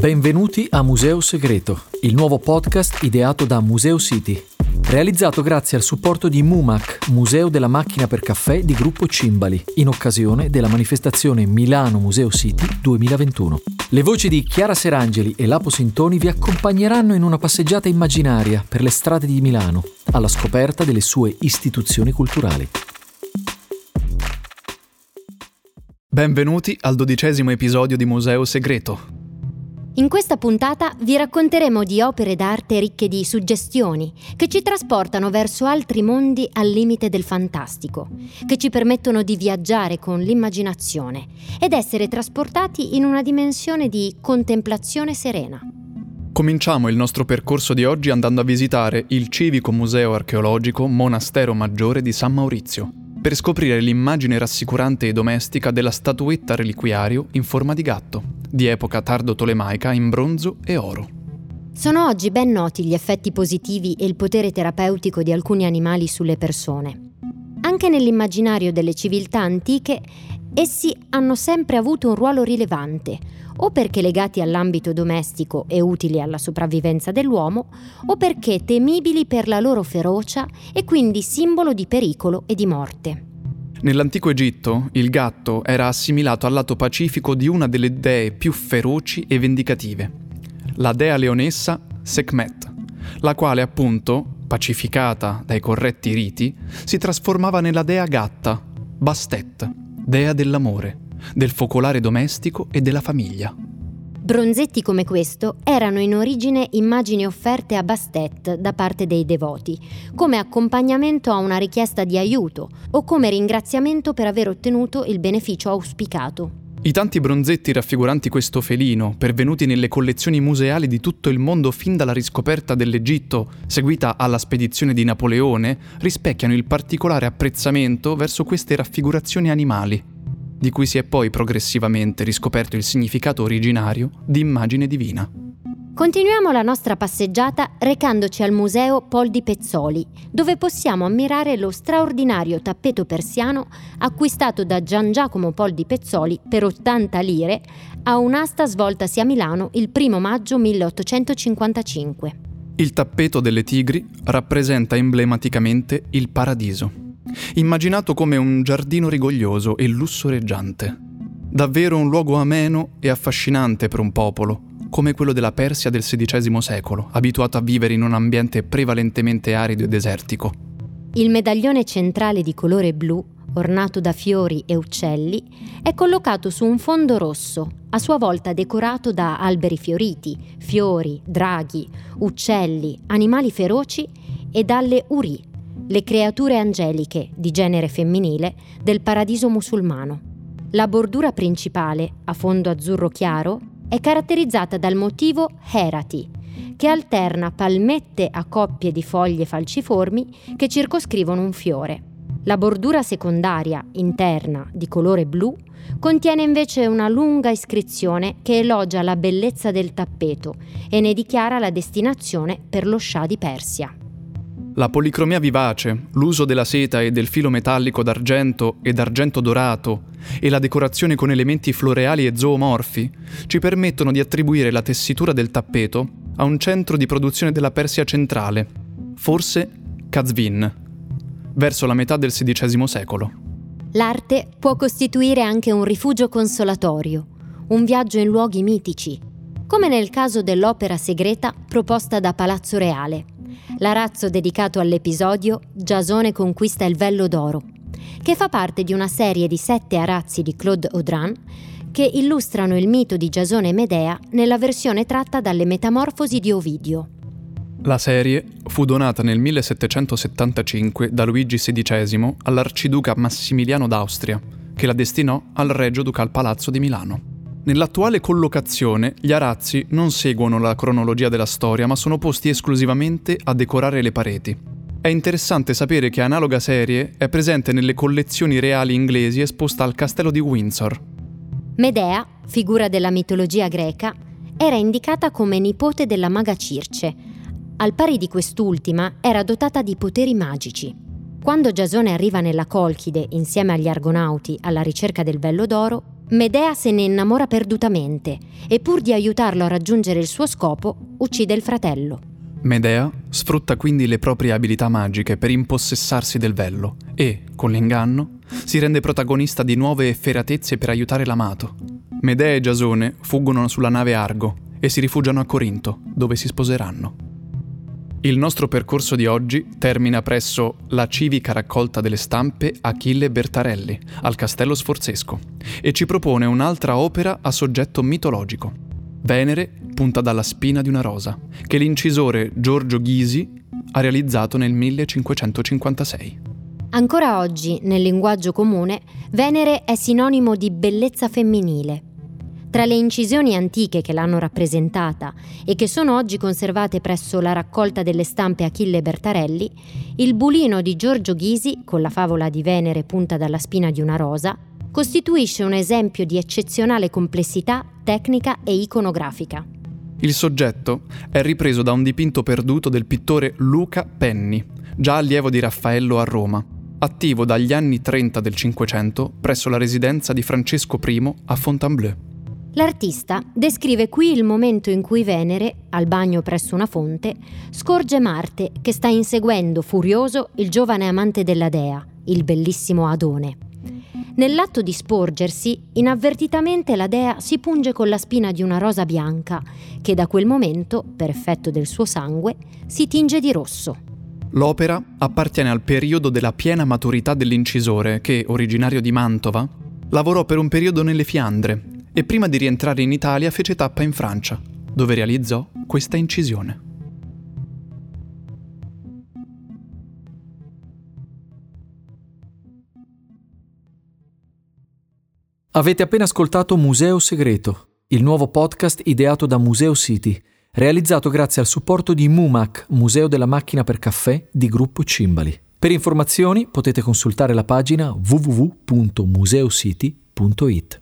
Benvenuti a Museo Segreto, il nuovo podcast ideato da Museo City, realizzato grazie al supporto di MUMAC, Museo della Macchina per Caffè di Gruppo Cimbali, in occasione della manifestazione Milano Museo City 2021. Le voci di Chiara Serangeli e Lapo Sintoni vi accompagneranno in una passeggiata immaginaria per le strade di Milano, alla scoperta delle sue istituzioni culturali. Benvenuti al dodicesimo episodio di Museo Segreto, in questa puntata vi racconteremo di opere d'arte ricche di suggestioni, che ci trasportano verso altri mondi al limite del fantastico, che ci permettono di viaggiare con l'immaginazione ed essere trasportati in una dimensione di contemplazione serena. Cominciamo il nostro percorso di oggi andando a visitare il civico museo archeologico Monastero Maggiore di San Maurizio, per scoprire l'immagine rassicurante e domestica della statuetta reliquiario in forma di gatto, di epoca tardo-tolemaica in bronzo e oro. Sono oggi ben noti gli effetti positivi e il potere terapeutico di alcuni animali sulle persone. Anche nell'immaginario delle civiltà antiche, essi hanno sempre avuto un ruolo rilevante, o perché legati all'ambito domestico e utili alla sopravvivenza dell'uomo, o perché temibili per la loro ferocia e quindi simbolo di pericolo e di morte. Nell'antico Egitto il gatto era assimilato al lato pacifico di una delle dee più feroci e vendicative, la dea leonessa Sekhmet, la quale appunto, pacificata dai corretti riti, si trasformava nella dea gatta, Bastet, dea dell'amore del focolare domestico e della famiglia. Bronzetti come questo erano in origine immagini offerte a Bastet da parte dei devoti, come accompagnamento a una richiesta di aiuto o come ringraziamento per aver ottenuto il beneficio auspicato. I tanti bronzetti raffiguranti questo felino, pervenuti nelle collezioni museali di tutto il mondo fin dalla riscoperta dell'Egitto, seguita alla spedizione di Napoleone, rispecchiano il particolare apprezzamento verso queste raffigurazioni animali di cui si è poi progressivamente riscoperto il significato originario di immagine divina. Continuiamo la nostra passeggiata recandoci al museo Pol di Pezzoli, dove possiamo ammirare lo straordinario tappeto persiano acquistato da Gian Giacomo Pol di Pezzoli per 80 lire a un'asta svoltasi a Milano il 1 maggio 1855. Il tappeto delle tigri rappresenta emblematicamente il paradiso immaginato come un giardino rigoglioso e lussureggiante. Davvero un luogo ameno e affascinante per un popolo, come quello della Persia del XVI secolo, abituato a vivere in un ambiente prevalentemente arido e desertico. Il medaglione centrale di colore blu, ornato da fiori e uccelli, è collocato su un fondo rosso, a sua volta decorato da alberi fioriti, fiori, draghi, uccelli, animali feroci e dalle uri, le creature angeliche di genere femminile del paradiso musulmano. La bordura principale, a fondo azzurro chiaro, è caratterizzata dal motivo Herati, che alterna palmette a coppie di foglie falciformi che circoscrivono un fiore. La bordura secondaria, interna, di colore blu, contiene invece una lunga iscrizione che elogia la bellezza del tappeto e ne dichiara la destinazione per lo scià di Persia. La policromia vivace, l'uso della seta e del filo metallico d'argento e d'argento dorato e la decorazione con elementi floreali e zoomorfi ci permettono di attribuire la tessitura del tappeto a un centro di produzione della Persia centrale, forse Kazvin, verso la metà del XVI secolo. L'arte può costituire anche un rifugio consolatorio, un viaggio in luoghi mitici, come nel caso dell'opera segreta proposta da Palazzo Reale l'arazzo dedicato all'episodio Giasone conquista il vello d'oro, che fa parte di una serie di sette arazzi di Claude Audran che illustrano il mito di Giasone e Medea nella versione tratta dalle Metamorfosi di Ovidio. La serie fu donata nel 1775 da Luigi XVI all'arciduca Massimiliano d'Austria, che la destinò al Regio Ducal Palazzo di Milano. Nell'attuale collocazione gli arazzi non seguono la cronologia della storia, ma sono posti esclusivamente a decorare le pareti. È interessante sapere che analoga serie è presente nelle collezioni reali inglesi esposta al castello di Windsor. Medea, figura della mitologia greca, era indicata come nipote della maga Circe. Al pari di quest'ultima era dotata di poteri magici. Quando Giasone arriva nella Colchide insieme agli Argonauti alla ricerca del vello d'oro, Medea se ne innamora perdutamente e pur di aiutarlo a raggiungere il suo scopo, uccide il fratello. Medea sfrutta quindi le proprie abilità magiche per impossessarsi del vello e, con l'inganno, si rende protagonista di nuove efferatezze per aiutare l'amato. Medea e Giasone fuggono sulla nave Argo e si rifugiano a Corinto, dove si sposeranno. Il nostro percorso di oggi termina presso la civica raccolta delle stampe Achille Bertarelli, al Castello Sforzesco, e ci propone un'altra opera a soggetto mitologico. Venere punta dalla spina di una rosa, che l'incisore Giorgio Ghisi ha realizzato nel 1556. Ancora oggi, nel linguaggio comune, Venere è sinonimo di bellezza femminile tra le incisioni antiche che l'hanno rappresentata e che sono oggi conservate presso la raccolta delle stampe Achille Bertarelli, il bulino di Giorgio Ghisi, con la favola di Venere punta dalla spina di una rosa, costituisce un esempio di eccezionale complessità tecnica e iconografica. Il soggetto è ripreso da un dipinto perduto del pittore Luca Penni, già allievo di Raffaello a Roma, attivo dagli anni 30 del Cinquecento presso la residenza di Francesco I a Fontainebleau. L'artista descrive qui il momento in cui Venere, al bagno presso una fonte, scorge Marte che sta inseguendo furioso il giovane amante della dea, il bellissimo Adone. Nell'atto di sporgersi, inavvertitamente la dea si punge con la spina di una rosa bianca, che da quel momento, per effetto del suo sangue, si tinge di rosso. L'opera appartiene al periodo della piena maturità dell'incisore che, originario di Mantova, lavorò per un periodo nelle Fiandre e prima di rientrare in Italia fece tappa in Francia, dove realizzò questa incisione. Avete appena ascoltato Museo Segreto, il nuovo podcast ideato da Museo City, realizzato grazie al supporto di MUMAC, Museo della Macchina per Caffè di Gruppo Cimbali. Per informazioni potete consultare la pagina www.museocity.it.